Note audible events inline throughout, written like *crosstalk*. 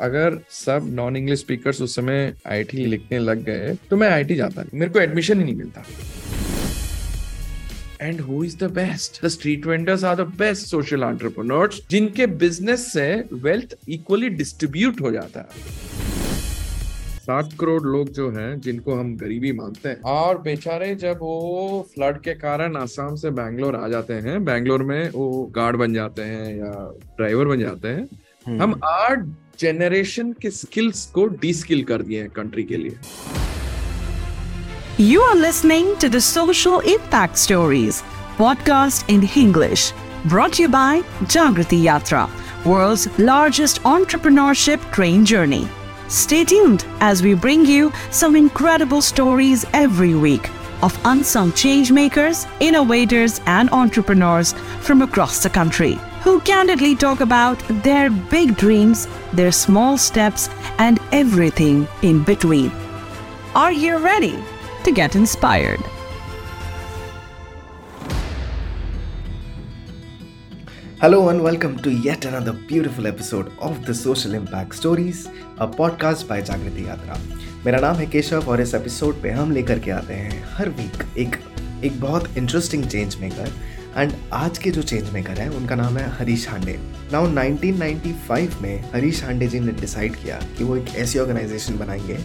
अगर सब non English speakers उस समय आईटी लिखने लग गए तो मैं आईटी जाता नहीं। मेरे को एडमिशन ही नहीं मिलता। And who is the best the street vendors are the best social entrepreneurs जिनके बिज़नेस से वेल्थ इक्वली डिस्ट्रीब्यूट हो जाता है। सात करोड़ लोग जो हैं जिनको हम गरीबी मानते हैं और बेचारे जब वो फ्लड के कारण आसाम से बैंगलोर आ जाते हैं बैंगलोर में वो गार्ड बन जाते हैं या ड्राइवर बन जाते हैं हम्म। हम आठ जनरेशन के स्किल्स को डिस्किल कर दिए हैं कंट्री के लिए are listening to the Social Impact Stories podcast in English, brought to you by Jagrati Yatra, world's largest entrepreneurship train journey. Stay tuned as we bring you some incredible stories every week of unsung changemakers, innovators, and entrepreneurs from across the country who candidly talk about their big dreams, their small steps, and everything in between. Are you ready to get inspired? Hello and welcome to yet another beautiful episode of the Social Impact Stories, a podcast by Jagriti Yatra. मेरा नाम है केशव और इस episode पे हम लेकर के आते हैं हर वीक एक एक बहुत इंटरेस्टिंग चेंज मेकर एंड आज के जो चेंज मेकर हैं, उनका नाम है हरीश हांडे। नाउ 1995 में हरीश हांडे जी ने डिसाइड किया कि वो एक ऐसी ऑर्गेनाइजेशन बनाएँगे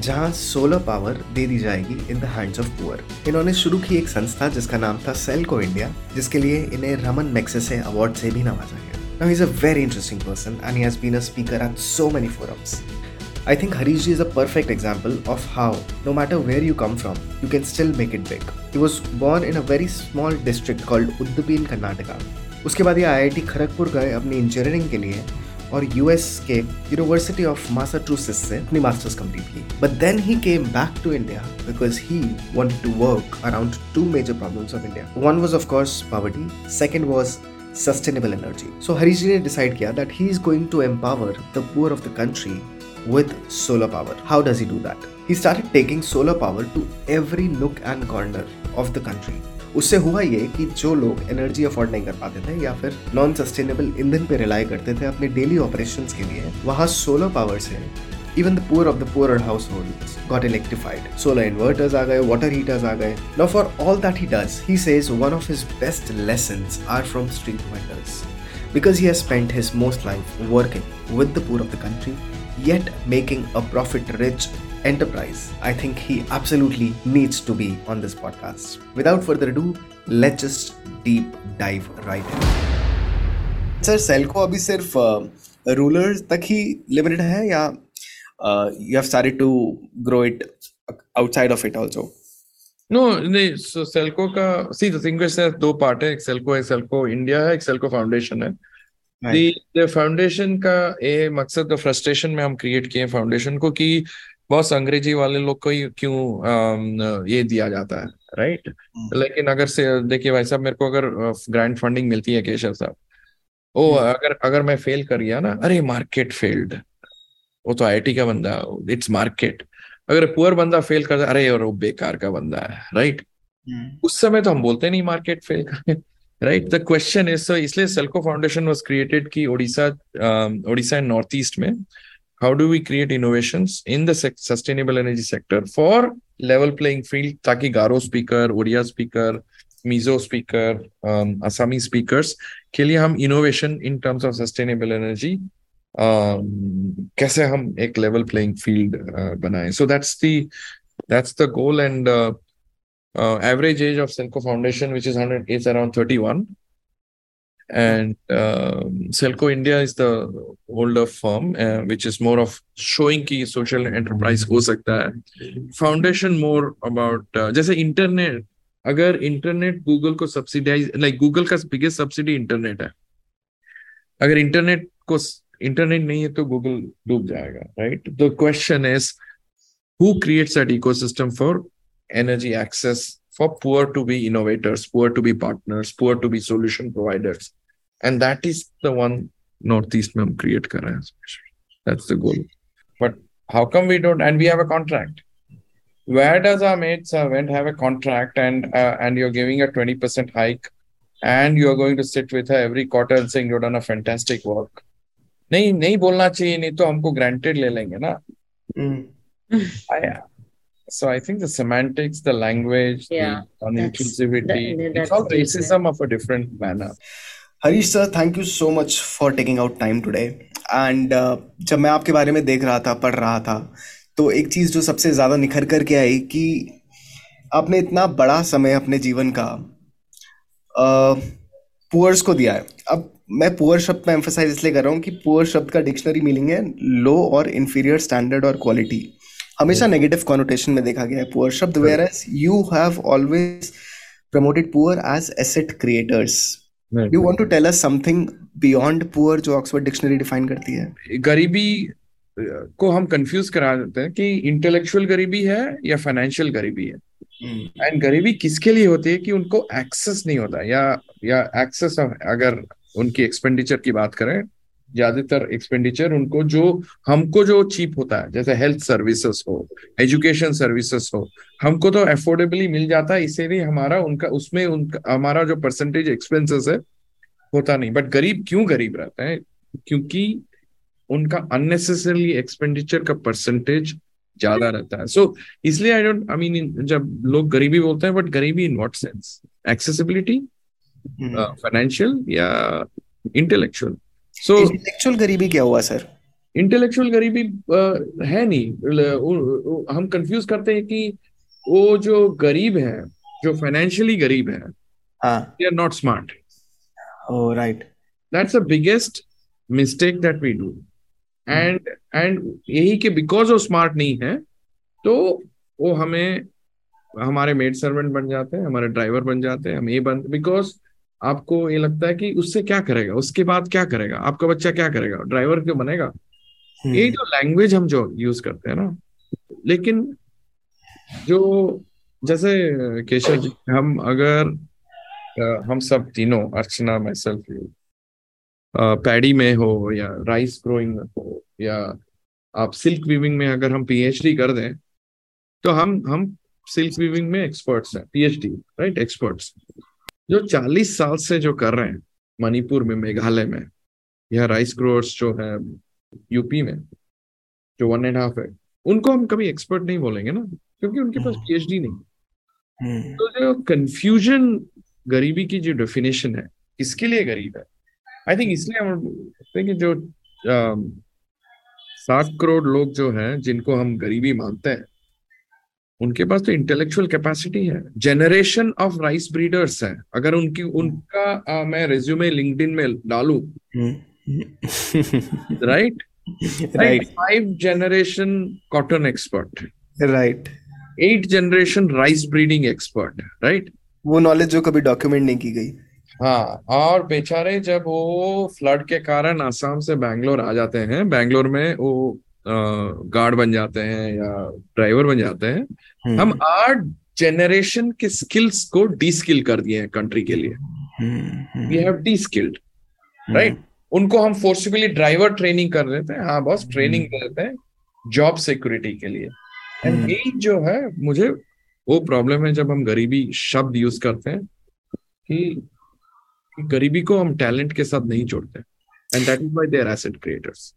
जहाँ सोलर पावर दे दी जाएगी in the hands of poor इन्होंने शुरू की एक संस्था जिसका नाम था सेल्को इंडिया जिसके लिए इन्हें रमन मैक्सेसे अवार्ड से भी नवाजा गया। Now he's a very interesting person and he has been a speaker at so many forums. I think Harish is a perfect example of how, no matter where you come from, you can still make it big. He was born in a very small district called Uddupi in Karnataka. उसके बाद ये आई खड़गपुर गए अपनी engineering के लिए और US के university of Massachusetts से अपनी मास्टर्स कंप्लीट की but then he came back to India because he wanted to work around two major problems of India one was of course poverty second was sustainable energy. So Harish ji ne decided kiya that he is going to empower the poor of the country with solar power. How does he do that? He started taking solar power to every nook and corner of the country. उससे हुआ ये कि जो लोग energy afford नहीं कर पाते थे या फिर नॉन सस्टेनेबल ईंधन पे रिलाई करते थे अपने डेली ऑपरेशन के लिए, वहाँ सोलर पावर से even the poor of the poor household got electrified solar inverters आ गए वाटर हीटर्स आ गए no for all that he does he says one of his best lesson are from street vendors because he has spend his most life working with the poor of the country yet making a profit rich enterprise, I think he absolutely needs to be on this podcast. Without further ado, let's just deep dive right in. Sir Selco अभी सिर्फ़ rurals तक ही limited है या you have started to grow it outside of it also no नहीं so Selco का see the thing is दो part है एक सेल्को है सेल्को इंडिया है एक सेल्को फाउंडेशन है फाउंडेशन का ए मकसद फ्रस्ट्रेशन में हम क्रिएट किए फाउंडेशन को कि बॉस अंग्रेज़ी वाले लोग को ही क्यों ये दिया जाता है राइट हम्म। लेकिन अगर से देखिए भाई साहब मेरे को अगर ग्रांट फंडिंग मिलती है केशव साहब ओ हम्म। अगर अगर मैं फेल कर गया ना अरे मार्केट फेल्ड वो तो आईटी का बंदा इट्स मार्केट अगर पुअर बंदा फेल कर अरे और वो बेकार का बंदा है राइट हम्म। उस समय तो हम बोलते नहीं मार्केट फेल कर right the question is sir इसलिए सेल्को फाउंडेशन वॉज़ क्रिएटेड की Odisha Odisha and north east में how do we create innovation in sustainable energy sector for level playing field ताकि Garo speaker Odia speaker Mizo speaker Asami speaker के लिए हम innovation in terms of sustainable energy कैसे हम एक level playing field बनाए? So that's that's the goal and uh, uh, average age of Selco Foundation, which is 100, is around 31 and um, Selco India is the older firm, uh, which is more of showing ki social enterprise हो सकता है. Foundation more about uh, जैसे internet अगर internet Google को subsidise like Google का biggest subsidy internet है अगर internet को इंटरनेट नहीं है तो गूगल डूब जाएगा right the question is who creates that ecosystem for energy access for poor to be innovators, poor to be partners, poor to be solution providers. And that is the one Northeast में create कर रहे That's the goal. But how come we don't? And we have a contract. Where does our maid servant have a contract and uh, and you're giving a 20% hike and you're going to sit with her every quarter and saying you've done a fantastic work? नहीं नहीं बोलना चाहिए नहीं तो हमको granted ले लेंगे ना *laughs* so I think the semantics, the language, Yeah, the inclusivity, that- it's all racism of a different manner. Harish sir thank you so much for taking out time today and जब मैं आपके बारे में देख रहा था पढ़ रहा था तो एक चीज़ जो सबसे ज़्यादा निखर कर के आई कि आपने इतना बड़ा समय अपने जीवन का पुअर्स को दिया है। अब मैं पुअर शब्द में एम्फोसाइज इसलिए कर रहा हूँ कि पुअर शब्द का डिक्शनरी मीनिंग है लो और इन्फीरियर स्टैंडर्ड और क्वालिटी हमेशा नेगेटिव कॉनोटेशन में देखा गया है पुअर शब्द whereas you have always promoted poor as asset creators you want to tell us something beyond poor जो ऑक्सफोर्ड डिक्शनरी डिफाइन करती है? गरीबी को हम कंफ्यूज करा देते हैं कि इंटेलेक्चुअल गरीबी है या फाइनेंशियल गरीबी है। एंड गरीबी किसके लिए होती है कि उनको एक्सेस नहीं होता या या एक्सेस अगर उनकी एक्सपेंडिचर की बात करें ज़्यादातर एक्सपेंडिचर उनको जो हमको जो चीप होता है जैसे हेल्थ सर्विसेज़ हो एजुकेशन सर्विसेज़ हो हमको तो अफोर्डेबली मिल जाता है इसीलिए हमारा उनका उसमें उनका हमारा जो परसेंटेज एक्सपेंसेस है होता नहीं। बट गरीब क्यों गरीब रहते हैं? क्योंकि उनका अननेसेसरली एक्सपेंडिचर का परसेंटेज ज़्यादा रहता है। सो इसलिए आई डोंट आई मीन जब लोग गरीबी बोलते हैं बट गरीबी in what sense accessibility financial या इंटेलेक्चुअल सो इंटेलेक्चुअल गरीबी क्या हुआ सर इंटेलेक्चुअल गरीबी है नहीं। हम कंफ्यूज करते हैं कि वो जो गरीब है जो फाइनेंशियली गरीब है they are not smart right the biggest mistake that we do. And and यही कि बिकॉज़ वो स्मार्ट नहीं है तो वो हमें हमारे मेड सर्वेंट बन जाते हैं हमारे ड्राइवर बन जाते हैं हम ये बन बिकॉज़ आपको ये लगता है कि उससे क्या करेगा? उसके बाद क्या करेगा? आपका बच्चा क्या करेगा? ड्राइवर क्यों बनेगा? ये जो लैंग्वेज हम जो यूज़ करते हैं ना लेकिन जो जैसे केशव जी हम अगर हम सब तीनों अर्चना मैं सेल्फ पैडी में हो या राइस ग्रोइंग में हो या आप सिल्क वीविंग में अगर हम पीएचडी कर दें तो हम हम सिल्क वीविंग में एक्सपर्ट्स हैं पीएचडी राइट एक्सपर्ट्स जो 40 साल से जो कर रहे हैं मणिपुर में मेघालय में या राइस ग्रोअर्स जो है यूपी में जो वन एंड हाफ़ है उनको हम कभी एक्सपर्ट नहीं बोलेंगे ना क्योंकि उनके पास पीएचडी नहीं। तो जो कंफ्यूजन गरीबी की जो डेफिनेशन है किसके लिए गरीब है? आई थिंक इसलिए हम कि जो सात करोड़ लोग जो हैं जिनको हम गरीबी मानते हैं उनके पास तो इंटेलेक्चुअल कैपेसिटी है। जनरेशन ऑफ़ राइस ब्रीडर्स है। अगर उनकी उनका आ, मैं रिज्यूमे लिंक्डइन में डालू right right five generation cotton expert right eight generation rice breeding expert right वो नॉलेज जो कभी डॉक्यूमेंट नहीं की गई। हाँ और बेचारे जब वो फ्लड के कारण आसाम से बैंगलोर आ जाते हैं बैंगलोर में वो गार्ड बन जाते हैं या ड्राइवर बन जाते हैं। हम आठ जनरेशन के स्किल्स को डी स्किल कर दिए हैं कंट्री के लिए। We have deskilled right उनको हम फोर्सिबली ड्राइवर ट्रेनिंग कर देते हैं हाँ बॉस ट्रेनिंग देते हैं जॉब सिक्योरिटी के लिए। एंड यही जो है मुझे वो प्रॉब्लम है जब हम गरीबी शब्द यूज़ करते हैं कि गरीबी को हम टैलेंट के साथ नहीं जोड़ते। And that is why they are asset creators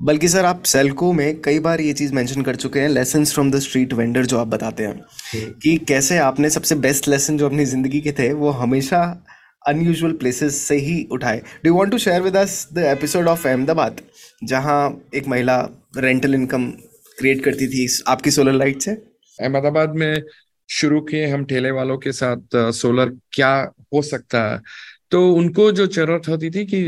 बल्कि सर, आप सेल्को में कई बार ये चीज़ मेंशन कर चुके हैं lesson from the street vendor जो आप बताते हैं, कि कैसे आपने सबसे बेस्ट लेसन जो अपनी ज़िंदगी के थे, वो हमेशा अनयूजुअल प्लेसेस से ही उठाए। Do want to share with us the episode of Ahmedabad जहाँ एक महिला रेंटल इनकम क्रिएट करती थी आपकी सोलर लाइट से? अहमदाबाद में शुरू किए हम ठेले वालों के साथ सोलर क्या हो सकता है? तो उनको जो ज़रूरत होती थी कि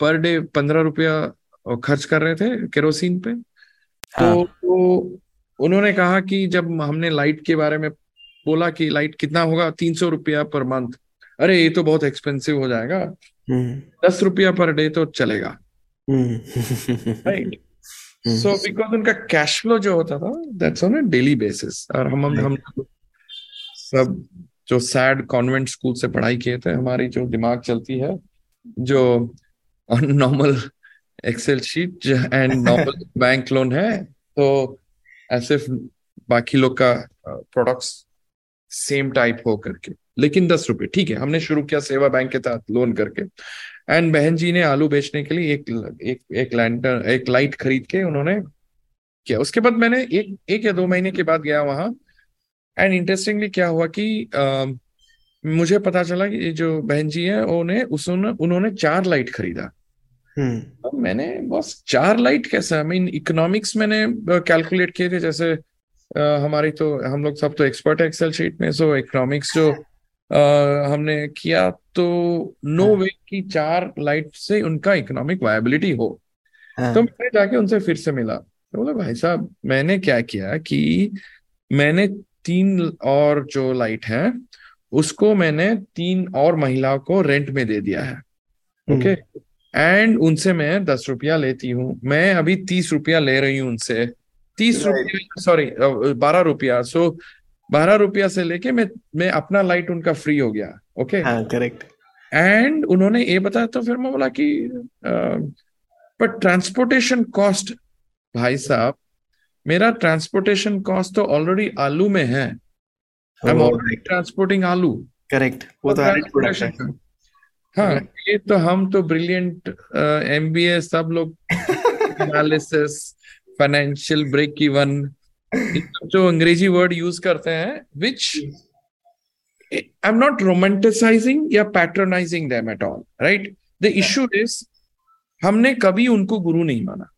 पर डे पंद्रह रुपया खर्च कर रहे थे केरोसिन पे। तो, हाँ। तो उन्होंने कहा कि जब हमने लाइट के बारे में बोला कि लाइट कितना होगा? तीन सौ रुपया पर मंथ। अरे ये तो बहुत एक्सपेंसिव हो जाएगा। दस रुपया पर डे तो चलेगा। राइट सो बिकॉज़ उनका कैश फ्लो जो होता था that's on a daily basis और हम हम हम सब जो सैड कॉन्वेंट स्कूल से पढ़ाई किए थे हमारी जो दिमाग चलती है जो normal excel sheet and normal bank loan है तो ऐसे बाकी लोग का प्रोडक्ट्स सेम टाइप हो करके। लेकिन दस रुपए ठीक है हमने शुरू किया सेवा बैंक के तहत लोन करके। एंड बहन जी ने आलू बेचने के लिए एक एक एक लैंटर एक लाइट खरीद के उन्होंने किया। उसके बाद मैंने एक एक या दो महीने के बाद गया वहाँ। एंड इंटरेस्टिंगली क्या हुआ कि आ, मुझे पता चला कि जो बहन जी है उन्हें उस उन्होंने चार लाइट खरीदा। तो मैंने बस चार लाइट कैसे आई मीन इकोनॉमिक्स मैंने कैलकुलेट किए थे जैसे आ, हमारी तो हम लोग सब तो एक्सपर्ट है एक्सेल शीट में सो इकोनॉमिक्स जो आ, हमने किया तो नो वे। की चार लाइट से उनका इकोनॉमिक वायबिलिटी हो हाँ. तो मैंने जाके उनसे फिर से मिला तो बोला भाई साहब मैंने क्या किया कि मैंने तीन और जो लाइट है उसको मैंने तीन और महिलाओं को रेंट में दे दिया है ओके okay? एंड उनसे मैं दस रुपया लेती हूँ। मैं अभी तीस रुपया ले रही हूँ उनसे। तीस रुपया सॉरी बारह रुपया। सो बारह रुपया से लेके मैं मैं अपना लाइट उनका फ्री हो गया। ओके करेक्ट एंड उन्होंने ये बताया तो फिर मैं बोला कि पर ट्रांसपोर्टेशन कॉस्ट भाई साहब मेरा ट्रांसपोर्टेशन कॉस्ट तो ऑलरेडी आलू में है। I am already transporting aloo. Correct वो तो हाँ ये तो हम तो ब्रिलियंट एम बी ए सब लोग एनालिसिस फाइनेंशियल ब्रेक इवन जो अंग्रेज़ी वर्ड यूज़ करते हैं which I am not romanticizing या patronizing them at all right the issue is हमने कभी उनको गुरु नहीं माना।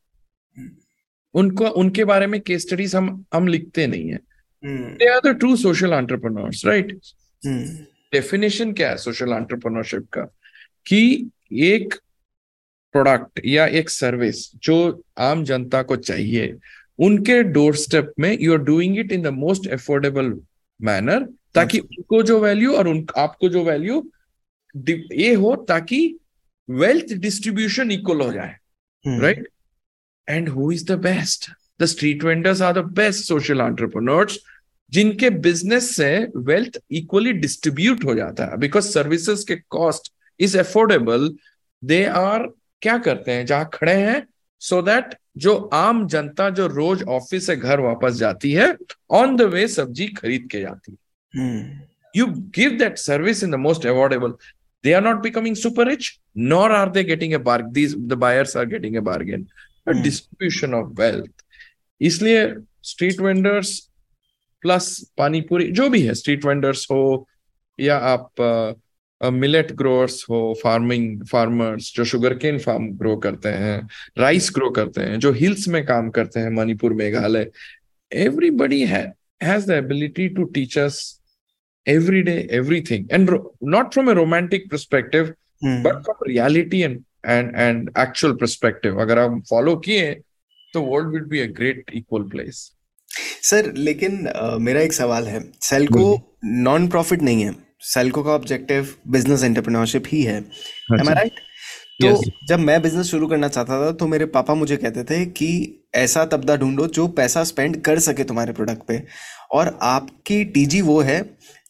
उनको उनके बारे में केस स्टडीज़ हम हम लिखते नहीं है। They are the true social entrepreneurs right definition क्या है सोशल एंटरप्रेन्योरशिप का? कि एक प्रोडक्ट या एक सर्विस जो आम जनता को चाहिए उनके डोर स्टेप में you are doing it in the most affordable manner ताकि। उनको जो वैल्यू और उन आपको जो वैल्यू ये हो ताकि वेल्थ डिस्ट्रीब्यूशन इक्वल हो जाए right and who is the best the street vendors are the best social entrepreneurs जिनके बिज़नेस से वेल्थ इक्वली डिस्ट्रीब्यूट हो जाता है बिकॉज़ सर्विसेज़ के cost is affordable they are क्या करते हैं जहाँ खड़े हैं सो so दैट जो आम जनता जो रोज ऑफ़िस से घर वापस जाती है ऑन द वे सब्ज़ी खरीद के जाती है। You give that service in the most affordable they are not becoming super rich nor are they getting a bargain these the buyers are getting a bargain. A hmm. distribution of wealth. इसलिए street vendors plus panipuri जो भी है street vendors हो या आप millet growers हो farming farmers जो sugar cane farm grow करते हैं राइस ग्रो करते हैं जो हिल्स में काम करते हैं Manipur Meghalaya everybody has the ability to teach us day everything. And ro- not from a romantic perspective hmm. but from reality and and and actual perspective. अगर हम फॉलो किए तो world will be a great equal place sir लेकिन uh, मेरा एक सवाल है। Cell को नॉन प्रॉफिट नहीं है। सेल्को का ऑब्जेक्टिव बिज़नेस एंटरप्रेन्योरशिप ही है. एम आई राइट तो yes. जब मैं बिज़नेस शुरू करना चाहता था तो मेरे पापा मुझे कहते थे कि ऐसा तबदा ढूंढो जो पैसा स्पेंड कर सके तुम्हारे प्रोडक्ट पे. और आपकी टीजी वो है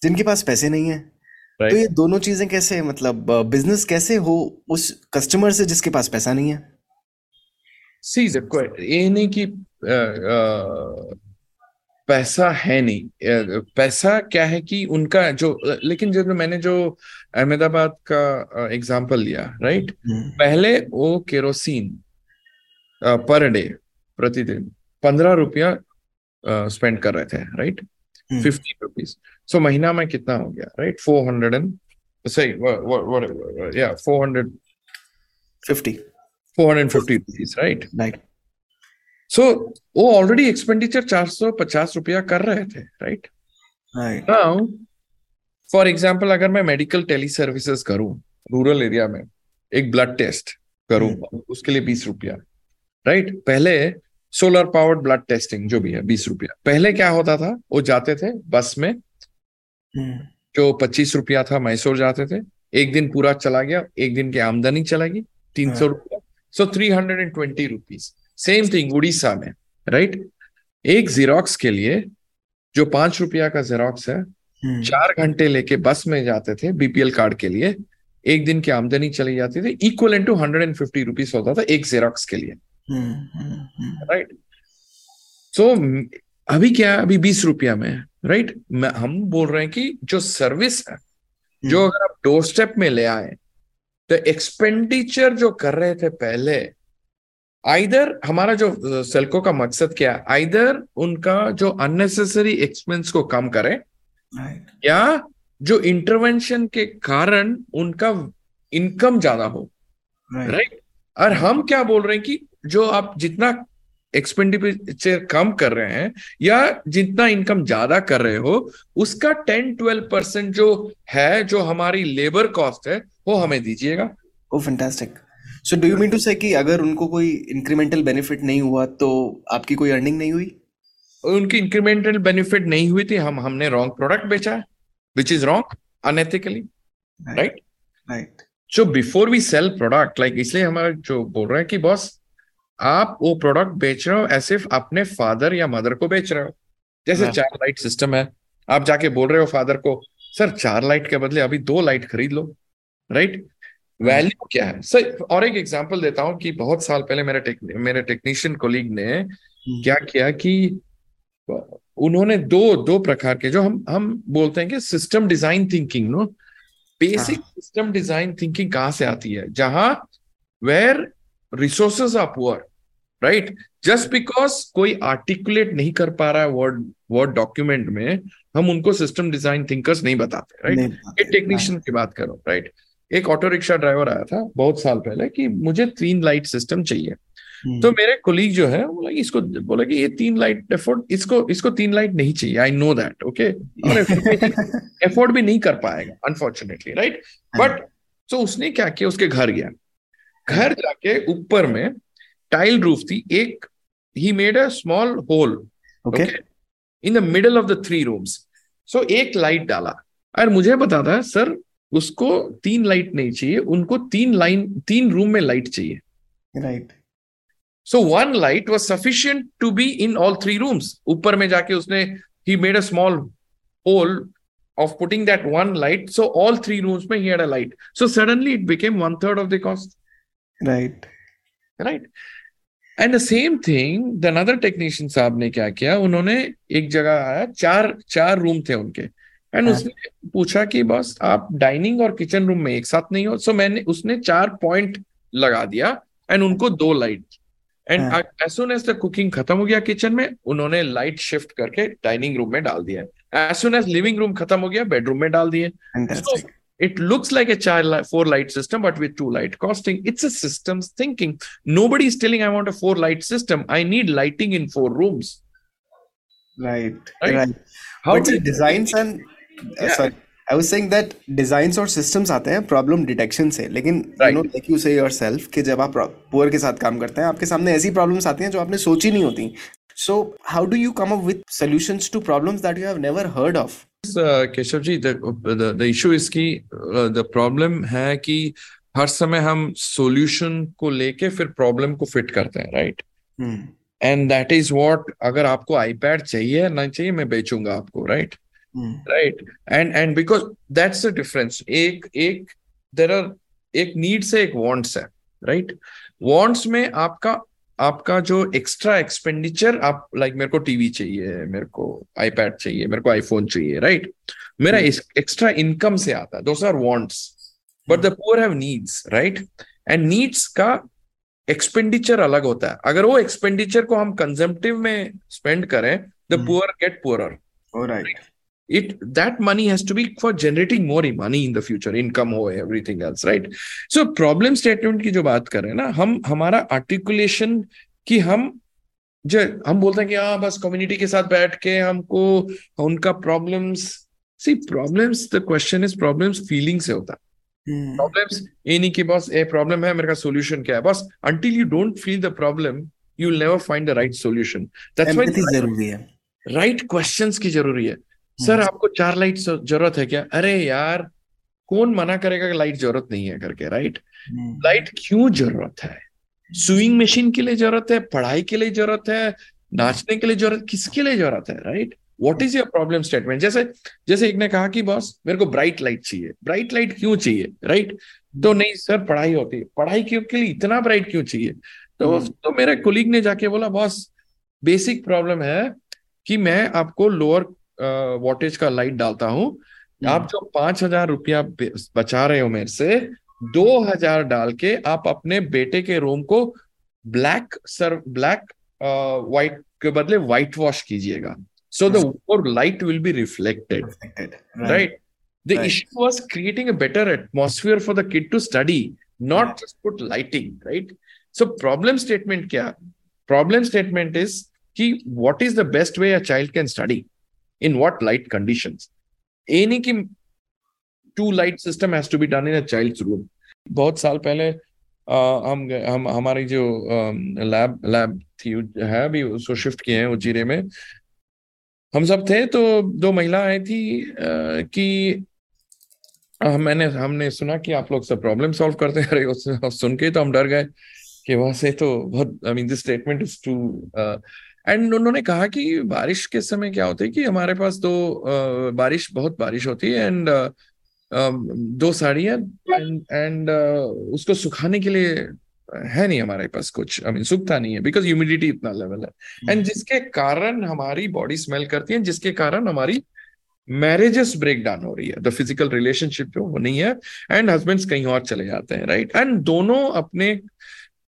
जिनके पास पैसे नहीं है. right. तो ये दोनों चीज़ें कैसे मतलब बिज़नेस कैसे हो उस कस्टमर से जिसके पास पैसा नहीं है? सी ये नहीं कि पैसा है नहीं। पैसा क्या है कि उनका जो लेकिन जब मैंने जो अहमदाबाद का एग्ज़ाम्पल लिया राइट हम्म। पहले वो केरोसिन पर डे प्रतिदिन पंद्रह रुपया स्पेंड कर रहे थे राइट फिफ्टी रुपीज़ सो महीना में कितना हो गया राइट फोर हंड्रेड एंड सही या four hundred fifty four hundred fifty rupees right right so वो ऑलरेडी एक्सपेंडिचर चार सौ पचास रुपया कर रहे थे राइट नाउ फॉर एग्ज़ाम्पल अगर मैं मेडिकल टेली सर्विसेज़ करूँ रूरल एरिया में एक ब्लड टेस्ट करूँ hmm. उसके लिए बीस रुपया राइट पहले सोलर पावर्ड ब्लड टेस्टिंग जो भी है बीस रुपया। पहले क्या होता था? वो जाते थे बस में hmm. जो पच्चीस रुपया था मैसूर जाते थे एक दिन पूरा चला गया एक दिन की आमदनी चलेगी तीन सौ हाँ। रुपया। So three hundred and twenty rupees same thing Orissa में राइट एक जीरोक्स के लिए जो पाँच रुपया का जेरोक्स है hmm. चार घंटे लेके बस में जाते थे बीपीएल कार्ड के लिए एक दिन की आमदनी चली जाती थी equal to hundred and fifty rupees होता था एक जेरोक्स के लिए right hmm. So hmm, hmm. so, अभी क्या अभी बीस रुपया में राइट right? हम बोल रहे हैं कि जो सर्विस है जो अगर आप डोर स्टेप में ले आए तो एक्सपेंडिचर जो कर रहे थे पहले आइदर हमारा जो सेल्को का मकसद क्या है? आइदर उनका जो अननेसेसरी एक्सपेंस को कम करें राइट या जो इंटरवेंशन के कारण उनका इनकम ज़्यादा हो। राइट राइट और हम क्या बोल रहे हैं कि जो आप जितना एक्सपेंडिचर कम कर रहे हैं या जितना इनकम ज़्यादा कर रहे हो उसका टेन ट्वेल्व परसेंट जो है जो हमारी लेबर कॉस्ट है वो हमें दीजिएगा। ओ fantastic so do you mean to say कि अगर उनको कोई इंक्रीमेंटल बेनिफिट नहीं हुआ तो आपकी कोई अर्निंग नहीं हुई? उनकी इंक्रीमेंटल बेनिफिट नहीं हुई थी हम हमने रॉन्ग प्रोडक्ट बेचा which is wrong unethically right right so before we sell product like इसलिए हमारा जो बोल रहे हैं कि बॉस आप वो प्रोडक्ट बेच रहे हो ऐसे अपने फादर या मदर को बेच रहे हो। जैसे हाँ। चार लाइट सिस्टम है आप जाके बोल रहे हो फादर को सर चार लाइट के बदले अभी दो लाइट खरीद लो राइट वैल्यू क्या है? सर और एक एग्जांपल देता हूँ कि बहुत साल पहले मेरे टेक, मेरे टेक्नीशियन कोलीग ने क्या किया कि उन्होंने दो दो प्रकार के जो हम हम बोलते हैं कि system design thinking no? Basic system design thinking कहाँ से आती है? जहाँ where resources are poor right just because कोई आर्टिकुलेट नहीं कर पा रहा है वर्ड वर्ड डॉक्यूमेंट में हम उनको सिस्टम डिज़ाइन थिंकर्स नहीं बताते राइट ये टेक्नीशियन की बात करो राइट एक ऑटो रिक्शा ड्राइवर आया था बहुत साल पहले कि मुझे तीन लाइट सिस्टम चाहिए। तो मेरे कोलीग जो है बोला कि इसको बोला कि ये तीन लाइट एफोर्ड इसको इसको तीन लाइट नहीं चाहिए। I know that okay afford भी नहीं कर पाएगा अनफॉर्चुनेटली राइट बट तो उसने क्या किया? उसके घर गया। घर जाके ऊपर में टाइल रूफ थी एक ही made a small hole okay in the middle of the three rooms so एक लाइट डाला। और मुझे बताता है सर उसको तीन लाइट नहीं चाहिए उनको तीन लाइन तीन रूम में लाइट चाहिए। Right so one light was sufficient to be in all three rooms ऊपर में जाके उसने ही made a small hole of putting that one light so all three rooms में ही light so suddenly it became one third of the cost right right and the same thing the another technician साहब ने क्या किया? उन्होंने एक जगह आया चार चार रूम थे उनके। एंड उसने पूछा कि बॉस आप डाइनिंग और किचन रूम में एक साथ नहीं हो? सो so मैंने उसने चार पॉइंट लगा दिया एंड उनको दो light and as soon cooking खत्म हो गया किचन में उन्होंने लाइट शिफ्ट करके डाइनिंग रूम में डाल दिया। As soon as living room खत्म हो गया बेडरूम में डाल दिए। इट लुक्स लाइक ए चार four light system but with two light costing it's a thinking nobody is telling I want a four light system I need lighting in four rooms right right how to design and sorry I was saying that designs और systems आते हैं problem detection से लेकिन you. Know like you say yourself कि जब आप poor के साथ काम करते हैं आपके सामने ऐसी प्रॉब्लम्स आती हैं जो आपने सोची नहीं होती। So how do you come up with solutions to problems that you have never heard of Keshav ji the the, the issue is कि uh, the problem है कि हर समय हम solution को लेके फिर problem को fit करते हैं right? And that is what अगर आपको iPad चाहिए ना चाहिए मैं बेचूँगा आपको right? Right. And and because that's the difference. एक एक there are एक needs है एक wants है right? Wants में आपका आपका जो एक्स्ट्रा एक्सपेंडिचर आप लाइक मेरे को टीवी चाहिए मेरे को आईपैड चाहिए मेरे को आईफोन चाहिए राइट मेरा एक्स्ट्रा इनकम से आता है. Those are wants but the poor have needs right and needs का एक्सपेंडिचर अलग होता है. अगर वो एक्सपेंडिचर को हम कंजम्पटिव में स्पेंड करें the Hmm. Poor get poorer alright it that money has to be for generating more money in the future income हो everything else right so problem statement की जो बात कर रहे हैं ना हम हमारा articulation कि हम जो हम बोलते हैं कि हाँ बस कम्युनिटी के साथ बैठ के हमको उनका problems see problems the question is problems feeling से होता है प्रॉब्लम्स ये नहीं कि बस ए प्रॉब्लम है मेरे का सॉल्यूशन क्या है बस until you don't feel the problem you will never find the right solution that's why empathy ज़रूरी है राइट क्वेश्चंस की ज़रूरी है सर आपको चार लाइट ज़रूरत है क्या? अरे यार कौन मना करेगा कि लाइट ज़रूरत नहीं है करके राइट लाइट क्यों ज़रूरत है? स्विंग मशीन के लिए ज़रूरत है? पढ़ाई के लिए ज़रूरत है? नाचने के लिए ज़रूरत किसके लिए ज़रूरत है right what is your problem statement जैसे जैसे एक ने कहा कि बॉस मेरे को ब्राइट लाइट चाहिए। ब्राइट लाइट क्यों चाहिए राइट तो नहीं सर पढ़ाई होती है। पढ़ाई क्यों के लिए इतना ब्राइट क्यों चाहिए? तो तो मेरे कोलीग ने जाके बोला बॉस बेसिक प्रॉब्लम है कि मैं आपको लोअर वॉटेज का लाइट डालता हूँ। आप जो पाँच हज़ार रुपया बचा रहे हो मेरे से दो हज़ार डाल के आप अपने बेटे के रूम को ब्लैक सर ब्लैक व्हाइट के बदले व्हाइट वॉश कीजिएगा so the light will be reflected right the issue was creating a better atmosphere for the kid to study not just put lighting right so problem statement क्या? Problem statement is कि what is the best way a child can study? In what light conditions? नहीं कि to light system has to be done in a child's room बहुत साल पहले आ, हम हम हमारी जो लैब लैब थी है अभी उसको शिफ्ट किए हैं उजीरे में। हम सब थे तो दो महिला आई थी आ, कि आ, मैंने हमने सुना कि आप लोग सब प्रॉब्लम सॉल्व करते हैं। *laughs* अरे सुन के तो हम डर गए कि वहाँ से तो बहुत I mean this statement is to and उन्होंने कहा कि बारिश के समय क्या होता है कि हमारे पास दो uh, बारिश बहुत बारिश होती है एंड uh, दो साड़ियाँ एंड एंड उसको सुखाने के लिए है नहीं हमारे पास कुछ आई मीन सूखता नहीं है बिकॉज़ ह्यूमिडिटी इतना लेवल है एंड hmm. जिसके कारण हमारी बॉडी स्मेल करती है जिसके कारण हमारी मैरिजेस ब्रेक डाउन हो रही है द फ़िज़िकल रिलेशनशिप जो वो नहीं है एंड हस्बैंड्स कहीं और चले जाते हैं राइट right? एंड दोनों अपने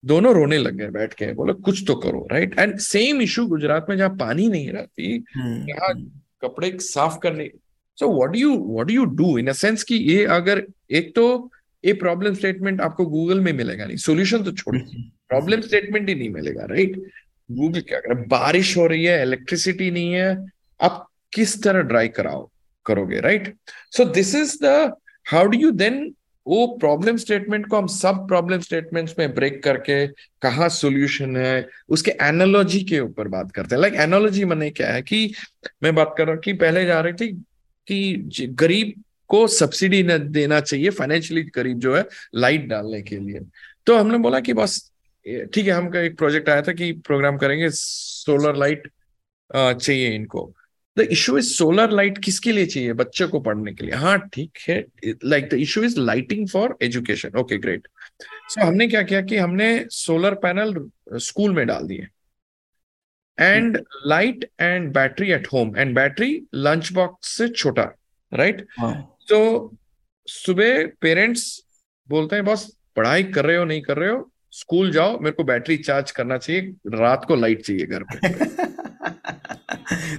दोनों रोने लग गए बैठ के बोले कुछ तो करो right and same issue Gujarat में जहाँ पानी नहीं रहती हम्म, यहाँ हम्म। कपड़े साफ़ करने। So what you what you do in a sense कि ये अगर एक तो ये प्रॉब्लम स्टेटमेंट आपको गूगल में मिलेगा नहीं। सोल्यूशन तो छोड़िए प्रॉब्लम स्टेटमेंट ही नहीं मिलेगा राइट गूगल क्या करे बारिश हो रही है इलेक्ट्रिसिटी नहीं है। आप किस तरह ड्राई कराओ करोगे right so this is the how do you then वो प्रॉब्लम स्टेटमेंट को हम सब प्रॉब्लम स्टेटमेंट्स में ब्रेक करके कहा सोल्यूशन है, उसके एनोलॉजी के ऊपर बात करते हैं। लाइक एनोलॉजी मैंने क्या है कि मैं बात कर रहा हूँ कि पहले जा रही थी कि गरीब को सब्सिडी देना चाहिए फाइनेंशियली गरीब जो है लाइट डालने के लिए। तो हमने बोला कि बस ठीक है हम एक प्रोजेक्ट आया था कि प्रोग्राम करेंगे सोलर लाइट चाहिए इनको। The issue is solar light किसके लिए चाहिए? बच्चे को पढ़ने के लिए। हाँ ठीक है। Like the issue is lighting for education okay great so हमने क्या किया कि हमने सोलर पैनल स्कूल में डाल दिए। And light and battery at home and battery lunch box से छोटा राइट तो सुबह पेरेंट्स बोलते हैं बस पढ़ाई कर रहे हो नहीं कर रहे हो? स्कूल जाओ मेरे को बैटरी चार्ज करना चाहिए। रात को लाइट चाहिए घर पे. *laughs*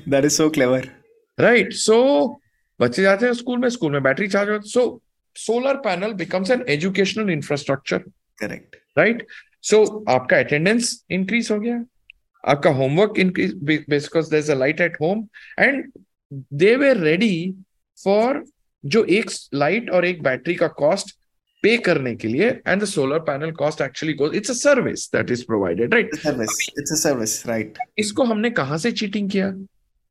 that is so clever. Right so बच्चे जाते हैं स्कूल में स्कूल में बैटरी चार्ज होती so solar panel becomes an educational infrastructure correct right so आपका अटेंडेंस इंक्रीज हो गया। आपका homework increase because there is a light at home and they way ready for जो एक लाइट और एक बैटरी का कॉस्ट पे करने के लिए and the solar panel cost actually goes it's a service that is provided right service it's a service right इसको हमने कहाँ से चीटिंग किया?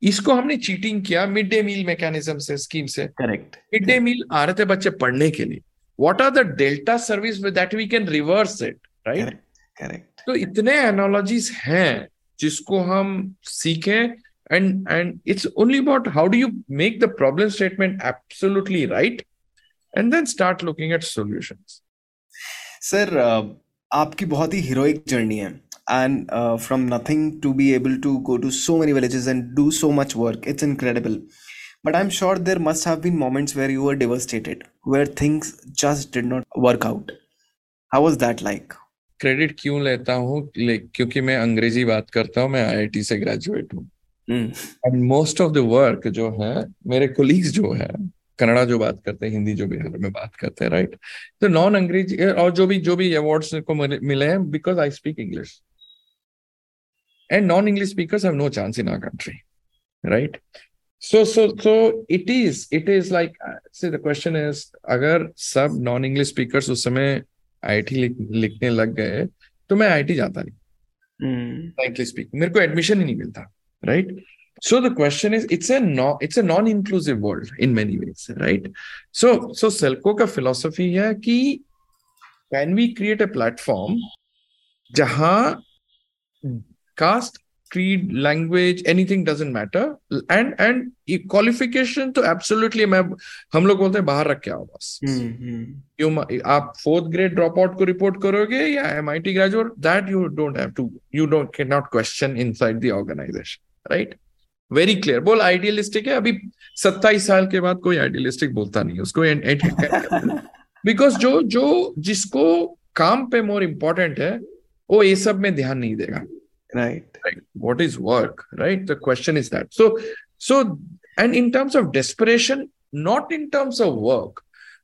इसको हमने चीटिंग किया मिड डे मील मैकेनिज्म से स्कीम से। करेक्ट मिड डे मील आ रहे थे बच्चे पढ़ने के लिए। What are the delta service with that we can reverse it right correct तो इतने एनोलॉजीज हैं जिसको हम सीखें and and it's only about how do you make the problem statement absolutely right and then start looking at solutions sir uh, आपकी बहुत ही heroic journey है and uh, from nothing to be able to go to so many villages and do so much work it's incredible but i'm sure there must have been moments where you were devastated where things just did not work out how was that like credit क्यों लेता हूँ क्योंकि मैं अंग्रेजी बात करता हूँ मैं आईआईटी से ग्रेजुएट हूँ and most of the work जो है मेरे कोलीग्स जो है कन्नड़ा जो बात करते हैं हिंदी जो बिहार में बात करते हैं राइट तो नॉन अंग्रेज़ी और जो भी जो भी अवार्ड्स को मिले हैं because I speak English and non English speakers have no chance in our country right so so so it is it is like see the question is अगर सब नॉन इंग्लिश स्पीकर्स उस समय IT लिख, लिखने लग गए तो मैं आईटी जाता नहीं। फ्रैंकली स्पीक मेरे को एडमिशन ही नहीं मिलता right right? So the question is it's a no it's a non inclusive world in many ways right so so selco ka philosophy hai ki can we create a platform jahan caste creed language anything doesn't matter and and qualification to absolutely मैं हम लोग बोलते हैं बाहर रख के आओ बस क्यों आप फोर्थ ग्रेड ड्रॉप आउट को रिपोर्ट करोगे या MIT graduate that you don't have to you don't can not question inside the organization right very clear बोल आइडियलिस्टिक है। अभी सत्ताईस साल के बाद कोई आइडियलिस्टिक बोलता नहीं उसको बिकॉज़ जो जो जिसको काम पे मोर इम्पोर्टेंट है वो ये सब में ध्यान नहीं देगा। Right what is work right the question is that so so and in terms of desperation not in terms of work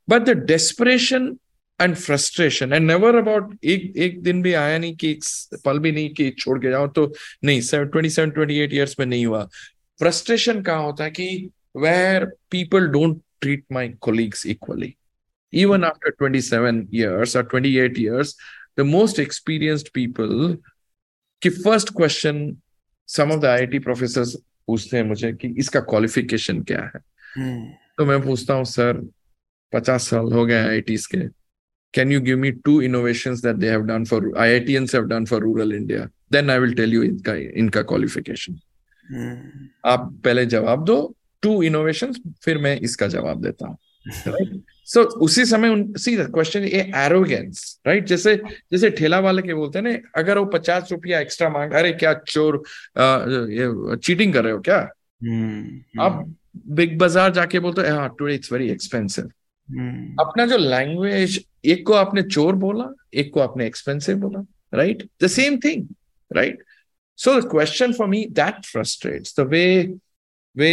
but the desperation and frustration and never about एक एक दिन भी आया नहीं कि पल भी नहीं कि छोड़ के जाओ तो नहीं twenty seven twenty eight years में नहीं हुआ। फ्रस्ट्रेशन कहाँ होता है कि where people don't treat my colleagues equally even after 27 years or 28 years the most experienced people कि first question some of the IIT professors पूछते हैं मुझे कि इसका क्वालिफिकेशन क्या है Hmm. तो मैं पूछता हूँ सर पचास साल हो गए आईआईटीज के can you give me two innovation that they have done for IITians have done for rural India then I will tell you इनका इनका क्वालिफिकेशन. आप पहले जवाब दो टू इनोवेशंस फिर मैं इसका जवाब देता हूँ राइट सो उसी समय उन see question a arrogance right जैसे जैसे ठेला वाले के बोलते हैं ना अगर वो पचास रुपया एक्स्ट्रा मांग अरे क्या चोर अ, ये चीटिंग कर रहे हो क्या? Hmm. आप बिग बाज़ार जाके बोलते हो हाँ टुडे इट्स वेरी एक्सपेंसिव. अपना जो लैंग्वेज एक को आपने चोर बोला एक को आपने एक्सपेंसिव बोला right the same thing right so the question for me that frustrates the way way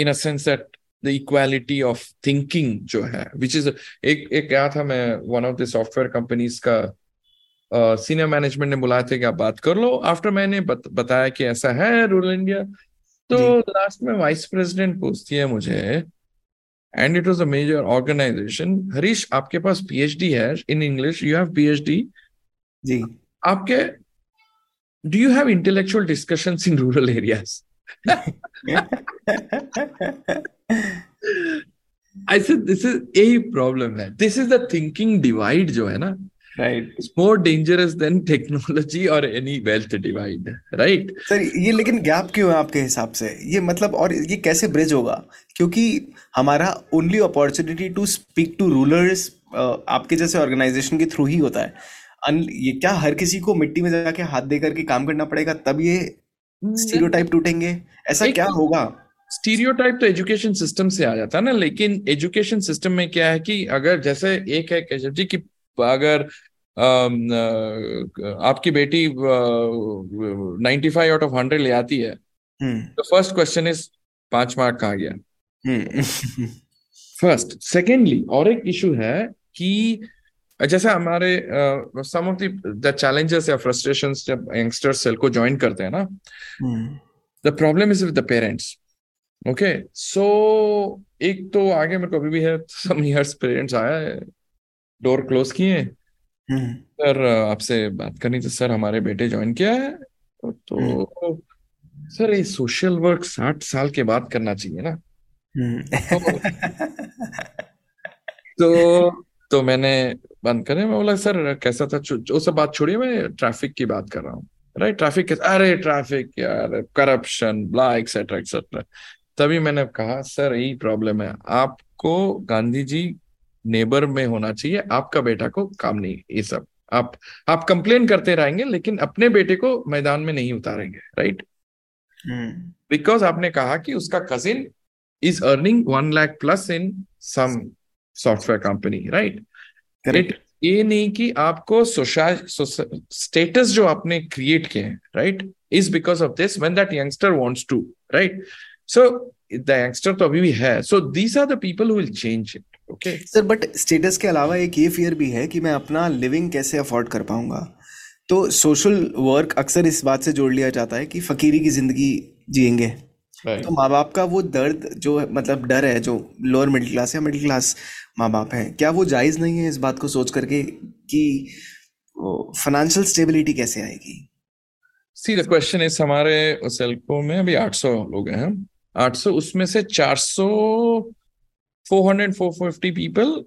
in a sense that the equality of thinking जो है विच इज़ एक एक क्या था मैं one of the software companies का senior management ने बुलाया थे कि आप बात कर लो आफ्टर मैंने बत, बताया कि ऐसा है रूरल इंडिया तो लास्ट में वाइस प्रेसिडेंट पूछती है मुझे and it was a major organization Harish आपके पास पीएचडी है in English you have PhD जी आपके do you have intellectual discussions in rural areas I said this is यही प्रॉब्लम है this is the thinking divide जो है ना right it's more dangerous than technology और any wealth divide right sir ये लेकिन gap क्यों है आपके हिसाब से? ये मतलब और ये कैसे ब्रिज होगा? क्योंकि हमारा only opportunity to speak to rulers आपके जैसे ऑर्गेनाइजेशन के थ्रू ही होता है। ये क्या हर किसी को मिट्टी में जाके हाथ दे करके काम करना पड़ेगा तब ये स्टीरियोटाइप टूटेंगे? ऐसा क्या होगा? स्टीरियोटाइप तो एजुकेशन सिस्टम से आ जाता है ना लेकिन एजुकेशन सिस्टम में क्या है कि अगर जैसे एक है केशव जी कि अगर आपकी बेटी ninety five out of hundred ले आती है हम्म। तो फ़र्स्ट क्वेश्चन इज़ पाँच मार्क कहाँ गया? हम्म। *laughs* फ़र्स्ट सेकेंडली और एक इशू है कि जैसे हमारे सम ऑफ़ द चैलेंजेस या फ्रस्ट्रेशंस जब यंगस्टर्स सेल को ज्वाइन करते हैं ना हम्म। The problem is with the parents okay so एक तो आगे मेरे को अभी भी है सम इयर्स पेरेंट्स आया है डोर क्लोज किए हम्म। सर आपसे बात करनी थी सर हमारे बेटे ज्वाइन किया है तो सर ये सोशल वर्क साठ साल के बाद करना चाहिए ना। तो तो मैंने बंद करें। मैं बोला सर कैसा था वो सब बात छोड़िए मैं ट्रैफ़िक की बात कर रहा हूँ। राइट ट्रैफ़िक अरे ट्रैफ़िक यार करप्शन ब्ला एक्सेट्रा एक्सेट्रा तभी मैंने कहा सर यही प्रॉब्लम है। आपको गांधी जी नेबर में होना चाहिए। आपका बेटा को काम नहीं ये सब। आप आप कंप्लेन करते रहेंगे लेकिन अपने बेटे को मैदान में नहीं उतारेंगे। Right hmm. बिकॉज़ आपने कहा कि उसका cousin is earning one lakh plus in some software company right correct ये नहीं कि आपको स्टेटस जो आपने क्रिएट किए हैं right is because of this when that youngster wants to right so the youngster तो अभी भी है. So these are the people who will change it okay sir but status के अलावा एक ये फियर भी है कि मैं अपना लिविंग कैसे अफोर्ड कर पाऊँगा? तो सोशल वर्क अक्सर इस बात से जोड़ लिया जाता है कि फकीरी की ज़िंदगी जिएँगे। तो माँ बाप का वो दर्द जो मतलब डर है जो लोअर मिडिल क्लास या मिडिल क्लास माँ बाप हैं क्या वो जायज़ नहीं है इस बात को सोच करके कि फाइनेंशियल स्टेबिलिटी कैसे आएगी? सी द क्वेश्चन इज़ हमारे सेल्को में अभी 800 लोग हैं। 800 उसमें से 400 400 450 पीपल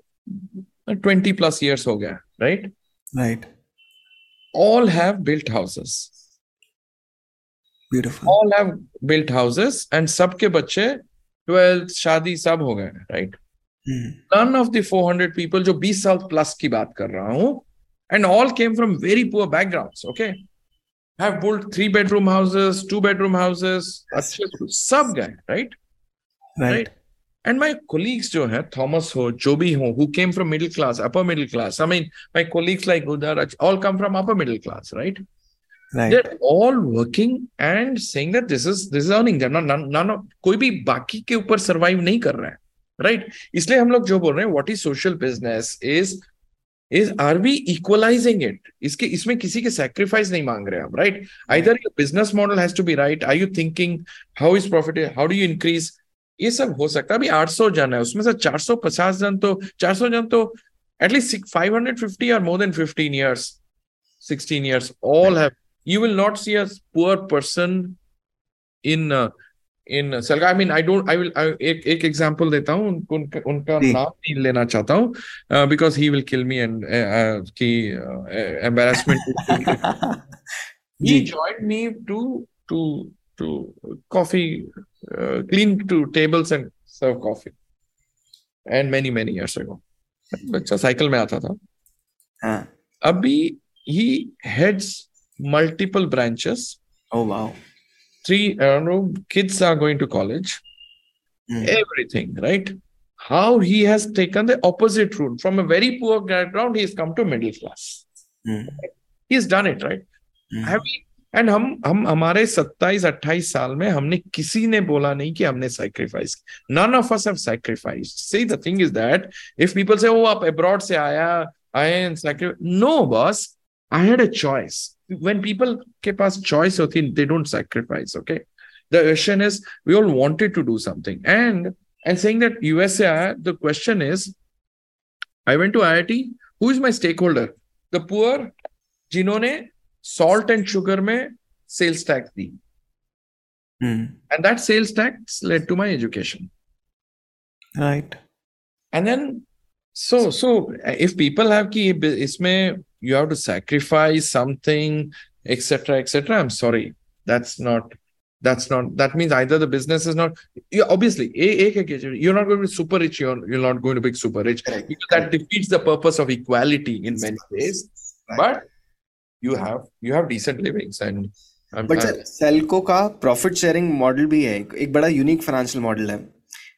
20 प्लस इयर्स हो गया right right all have built houses beautiful all have built houses and सबके बच्चे 12 शादी सब हो गए right none of the 400 people जो 20 साल प्लस की बात कर रहा हूँ and all came from very poor backgrounds okay have built three bedroom houses two bedroom houses Yes. अच्छे सब गए right right and my colleagues जो है थॉमस हो जो भी हो who came from middle class upper middle class I mean my colleagues like other all come from upper middle class right Right. they're all working and saying that this is this is earning. They're not none, none of कोई भी बाकी के ऊपर survive नहीं कर रहा है right right? इसलिए हम लोग जो बोल रहे हैं what is social business is is are we equalizing it इसके इसमें किसी के सैक्रिफाइस नहीं मांग रहे हम right either your business model has to be right are you thinking how is profit how do you increase ये सब हो सकता है। अभी 800 जन है उसमें से 450 जन तो 400 जन तो एटलीस्ट 550 और more than 15 years 16 years all have you will not see a poor person in uh, in Salga. I mean, I don't. I will. I, एक एक example देता हूँ उन, उनका उनका जी. नाम नहीं लेना चाहता हूँ uh, because he will kill me and uh, uh, कि uh, embarrassment. he जी. joined me to to to coffee, uh, clean to tables and serve coffee, and many many years ago. बच्चा साइकिल में आता था हाँ. अभी he heads multiple branches Oh wow. three i don't know kids are going to college Hmm. everything right how he has taken the opposite route from a very poor background he's come to middle class Hmm. he's done it right Hmm. have we and हम हम हमारे 27 28 साल में हमने किसी ने बोला नहीं कि हमने sacrifice none of us have sacrificed see the thing is that if people say oh आप abroad से आया आए and sacrifice no boss I had a choice when people के पास choice होती है they don't sacrifice okay the question is we all wanted to do something and and saying that USA आया the question is I went to IIT who is my stakeholder the poor जिन्होंने salt and sugar में sales tax the Hmm. and that sales tax led to my education Right. and then so so if people have ki ye bu- इसमें you have to sacrifice something etc etc i'm sorry that's not that's not that means either the business is not yeah, obviously a, a, a- you're not going to be super rich you're, you're not going to be super rich Correct. because that defeats the purpose of equality in many ways Right. but you have you have decent livings and I'm, but I'm- sir SELCO का profit sharing model भी है एक एक बड़ा unique financial model है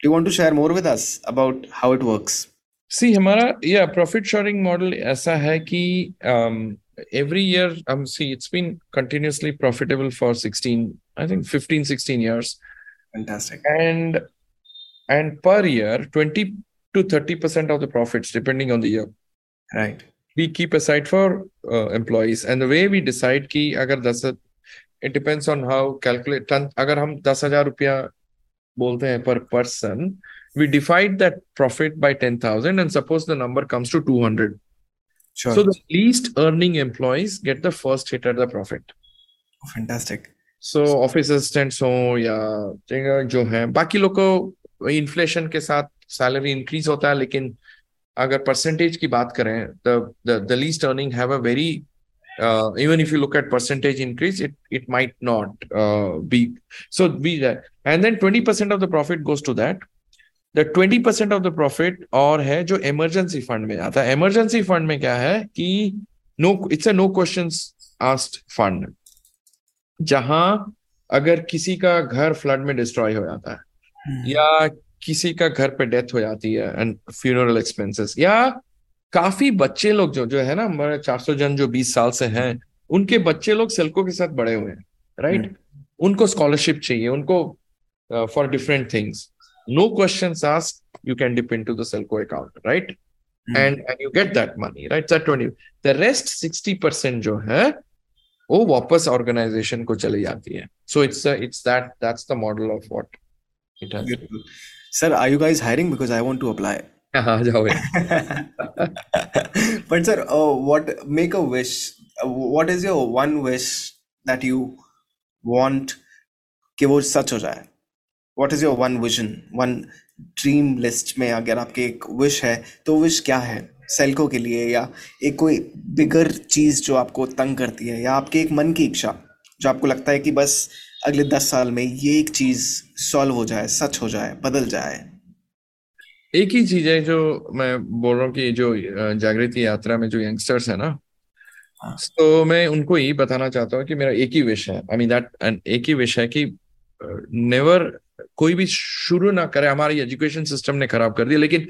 do want to share more with us about how it works See हमारा ये profit sharing model ऐसा है कि एवरी ईयर हम see it's been continuously profitable for 16 I think 15 16 years and and per year 20 to 30 percent of the profits depending on the year right we keep aside for employees and the way we decide की अगर दस it depends on how calculate अगर हम दस हज़ार रुपया बोलते हैं per person we divide that profit by 10,000 and suppose the number comes to 200 sure so the least earning employees get the first hit at the profit fantastic so office assistants हो या जगह जो है बाकी लोग को इन्फ्लेशन के साथ सैलरी इंक्रीज होता है लेकिन अगर परसेंटेज की बात करें the the the least earning have a very uh, even if you look at percentage increase it it might not uh, be so be that and then 20% of the that the 20% of the profit और है जो emergency fund में आता है। Emergency fund में क्या है कि no it's a no question asked fund जहाँ अगर किसी का घर फ्लड में डिस्ट्रॉय हो जाता है या किसी का घर पे डेथ हो जाती है एंड फ्यूनरल एक्सपेंसेस या काफ़ी बच्चे लोग जो जो है ना हमारे 400 जन जो 20 साल से हैं उनके बच्चे लोग सेल्को के साथ बड़े हुए हैं राइट उनको स्कॉलरशिप चाहिए उनको for different things no questions ask you can dip into the Selco account right and and you get that money right that 20 the rest 60% जो है वो वापस ऑर्गेनाइजेशन को चली जाती है so it's it's that that's the model of what it has Beautiful. Sir, are you guys hiring? Because I want to apply. आ *laughs* जाओ *laughs* But sir, uh, what make a wish? Uh, what is your one wish that you want कि वो सच हो जाए? What is your one vision One dream list में अगर आपके एक wish है तो विश क्या है? सेल्को के लिए या एक कोई बिगर चीज़ जो आपको तंग करती है या आपके एक मन की इच्छा जो आपको लगता है कि बस अगले दस साल में ये एक चीज़ सॉल्व हो जाए सच हो जाए बदल जाए एक ही चीज़ है जो मैं बोल रहा हूँ कि जो जागृति यात्रा में जो यंगस्टर्स है ना हाँ। तो मैं उनको यही बताना चाहता हूँ कि मेरा एक ही विश है आई मीन दैट एक ही विश है कि नेवर कोई भी शुरू ना करे हमारी एजुकेशन सिस्टम ने खराब कर दिया। लेकिन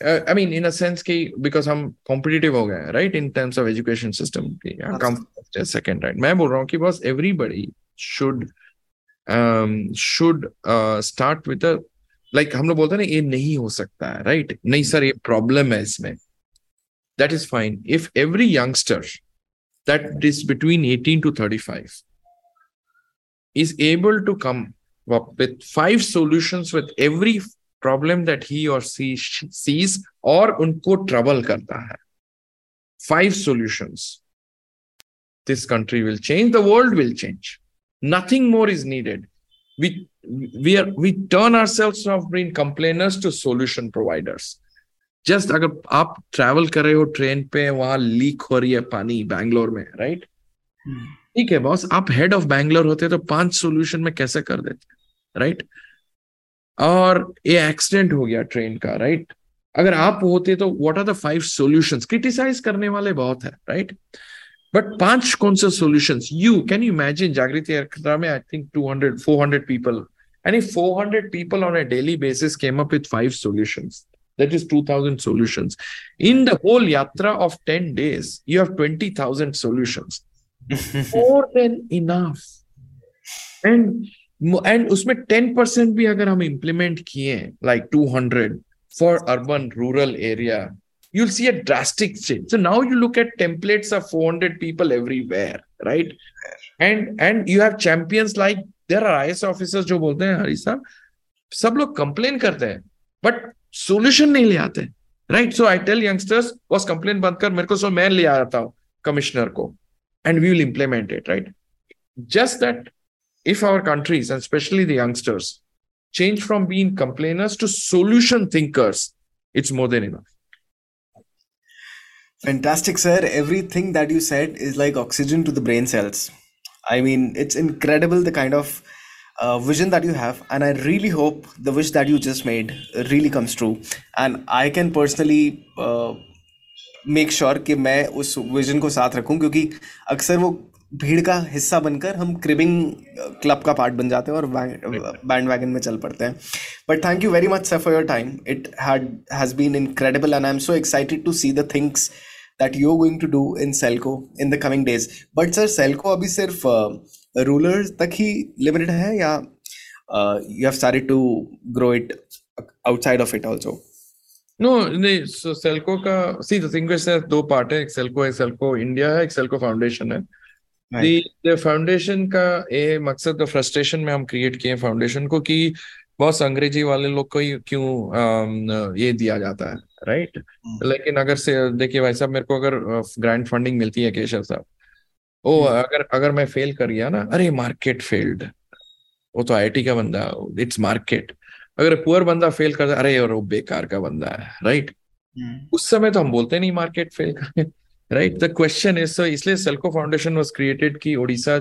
I mean in a sense कि बिकॉज़ हम कॉम्पिटिटिव हो गए right in terms of education system की सेकंड राइट मैं बोल रहा हूँ कि बस everybody should should start with like हम लोग बोलते हैं ना ये नहीं हो सकता है राइट right? नहीं सर ये प्रॉब्लम है इसमें। That is fine if every youngster that is between 18 to 35 is able to come up with five solutions with every problem that he or she sees or unko trouble karta hai five solutions this country will change the world will change nothing more is needed we we are we turn ourselves from being complainers to solution providers just अगर आप travel कर रहे हो train पे वहाँ leak हो रही है पानी बैंगलोर में राइट ठीक है बॉस आप हेड ऑफ़ बैंगलोर होते तो पाँच सोल्यूशन में कैसे कर देते राइट? और ये एक्सीडेंट हो गया ट्रेन का राइट? अगर आप होते तो what are the five solutions criticise करने वाले बहुत है राइट? बट पाँच कौन से solution you can you imagine Jagriti aircraft में I think 200 400 people and any 400 people on a daily basis came up with five solutions That is 2000 solutions. In the whole yatra of 10 days, you have 20,000 solutions. *laughs* More than enough. And and उसमें ten percent भी अगर हम implement किए like two hundred for urban rural area you'll see a drastic change so now you look at templates of four hundred people everywhere right and and you have champions like there are I S officer जो बोलते हैं हरी साहब, सब लोग complain करते हैं but solution नहीं ले आते right so I tell youngsters बस कंप्लेन बंद कर, मेरे को सो, मैं ले आता हूँ कमिश्नर को and we will implement it right just that if our countries, and especially the youngsters, change from being complainers to solution thinkers, it's more than enough. Fantastic, sir. Everything that you said is like oxygen to the brain cells. I mean, it's incredible the kind of uh, vision that you have, and I really hope the wish that you just made really comes true. And I can personally uh, make sure sure कि मैं उस vision को साथ रखूं क्योंकि अक्सर वो भीड़ का हिस्सा बनकर हम क्रिबिंग क्लब का पार्ट बन जाते हैं और बैंड वैगन में चल पड़ते हैं। But thank you very much sir for your time it had has been incredible and I am so excited to see the things that you going to do in SELCO in the coming days but sir SELCO अभी सिर्फ़ rural तक ही limited है या you have started to grow it outside of it also no नहीं सेल्को का see the thing दो part है, एक सेल्को है सेल्को इंडिया है, एक सेल्को फाउंडेशन है। फाउंडेशन का ये मकसद फ्रस्ट्रेशन में हम क्रिएट किए फाउंडेशन को कि बहुत अंग्रेज़ी वाले लोग को क्यों ये दिया जाता है राइट hmm. लेकिन अगर से देखिए भाई साहब मेरे को अगर ग्रांट फंडिंग मिलती है केशव साहब ओ hmm. अगर अगर मैं फेल कर गया ना अरे मार्केट फेल्ड वो तो आईटी का बंदा इट्स मार्केट अगर पुअर बंदा फेल कर अरे और वो बेकार का बंदा है राइट hmm. उस समय तो हम बोलते नहीं मार्केट फेल कर राइट द क्वेश्चन इज़ इसलिए सेल्को फाउंडेशन वाज क्रिएटेड की Odisha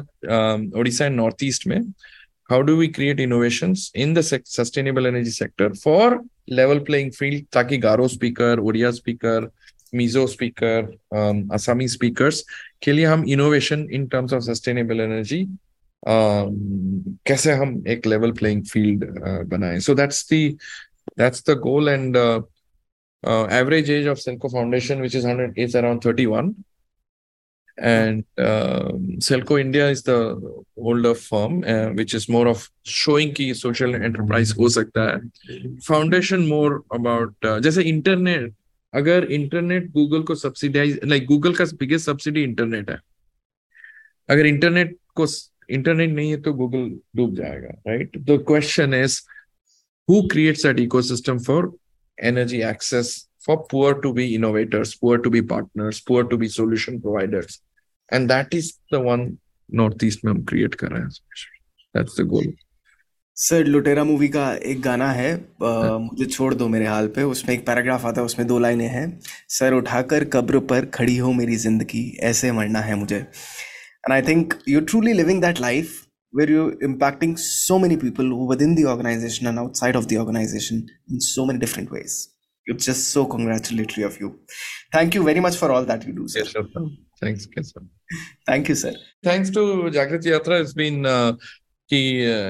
Odisha and north east में how do we create innovations in the sustainable energy sector for level playing field ताकि Garo speaker Odia speaker Mizo speaker Assamese speakers के लिए हम innovation in terms of sustainable energy कैसे हम एक level playing field बनाए। So that's that's the goal and average age of Selco Foundation, which is 100, is around 31. And um, Selco India is the older firm, uh, which is more of showing ki social enterprise हो सकता है. Foundation more about uh, जैसे internet अगर internet Google को subsidise like Google का biggest subsidy internet है अगर internet को इंटरनेट नहीं है तो गूगल डूब जाएगा right the question is who creates that ecosystem for Energy access for poor to be innovators poor to be partners poor to be solution providers and that is the one northeast में हम create कर रहे हैं that's the goal sir Lootera movie का एक गाना है आ, मुझे छोड़ दो मेरे हाल पे उसमें एक पैराग्राफ आता है उसमें दो लाइनें हैं सर उठाकर कब्र पर खड़ी हो मेरी ज़िंदगी ऐसे मरना है मुझे And I think you're truly living that life where you're impacting so many people within the organization and outside of the organization in so many different ways. It's just so congratulatory of you. Thank you very much for all that you do, sir. Yes, sir. Thanks, sir. Thank you, sir. Thanks to Jagriti Yatra. It's been uh, कि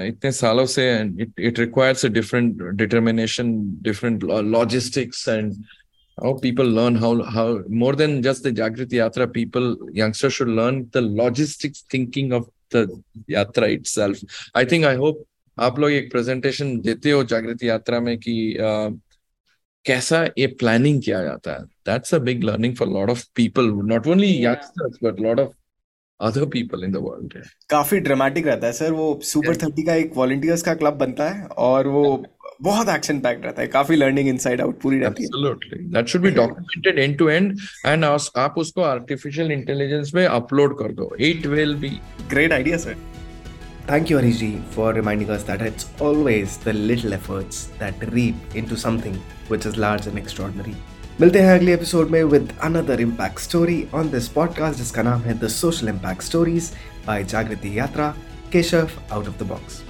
इतने सालों से it it requires a different determination different logistics and how people learn how how more than just the jagriti yatra people youngsters should learn the logistics thinking of the yatra itself. I think i hope आप लोग एक presentation देते हो जागृति यात्रा में कि uh, कैसा ये प्लानिंग किया जाता है। That's a big learning for lot of people not only youngsters but lot of other people in the world काफ़ी ड्रामेटिक रहता है सर वो सुपर थर्टी का एक वॉलंटियर्स का क्लब बनता है और वो बहुत एक्शन पैक रहता है काफ़ी लर्निंग इनसाइड आउट पूरी रहती है। Absolutely that should be documented end to end and आप उसको आर्टिफिशियल इंटेलिजेंस में अपलोड कर दो। It will be great idea sir Thank you, Harish for reminding us that it's always the little efforts that reap into something which is large and extraordinary. मिलते हैं अगले episode में with another impact story on this podcast जिसका नाम है the social impact stories by Jagriti Yatra Keshav out of the box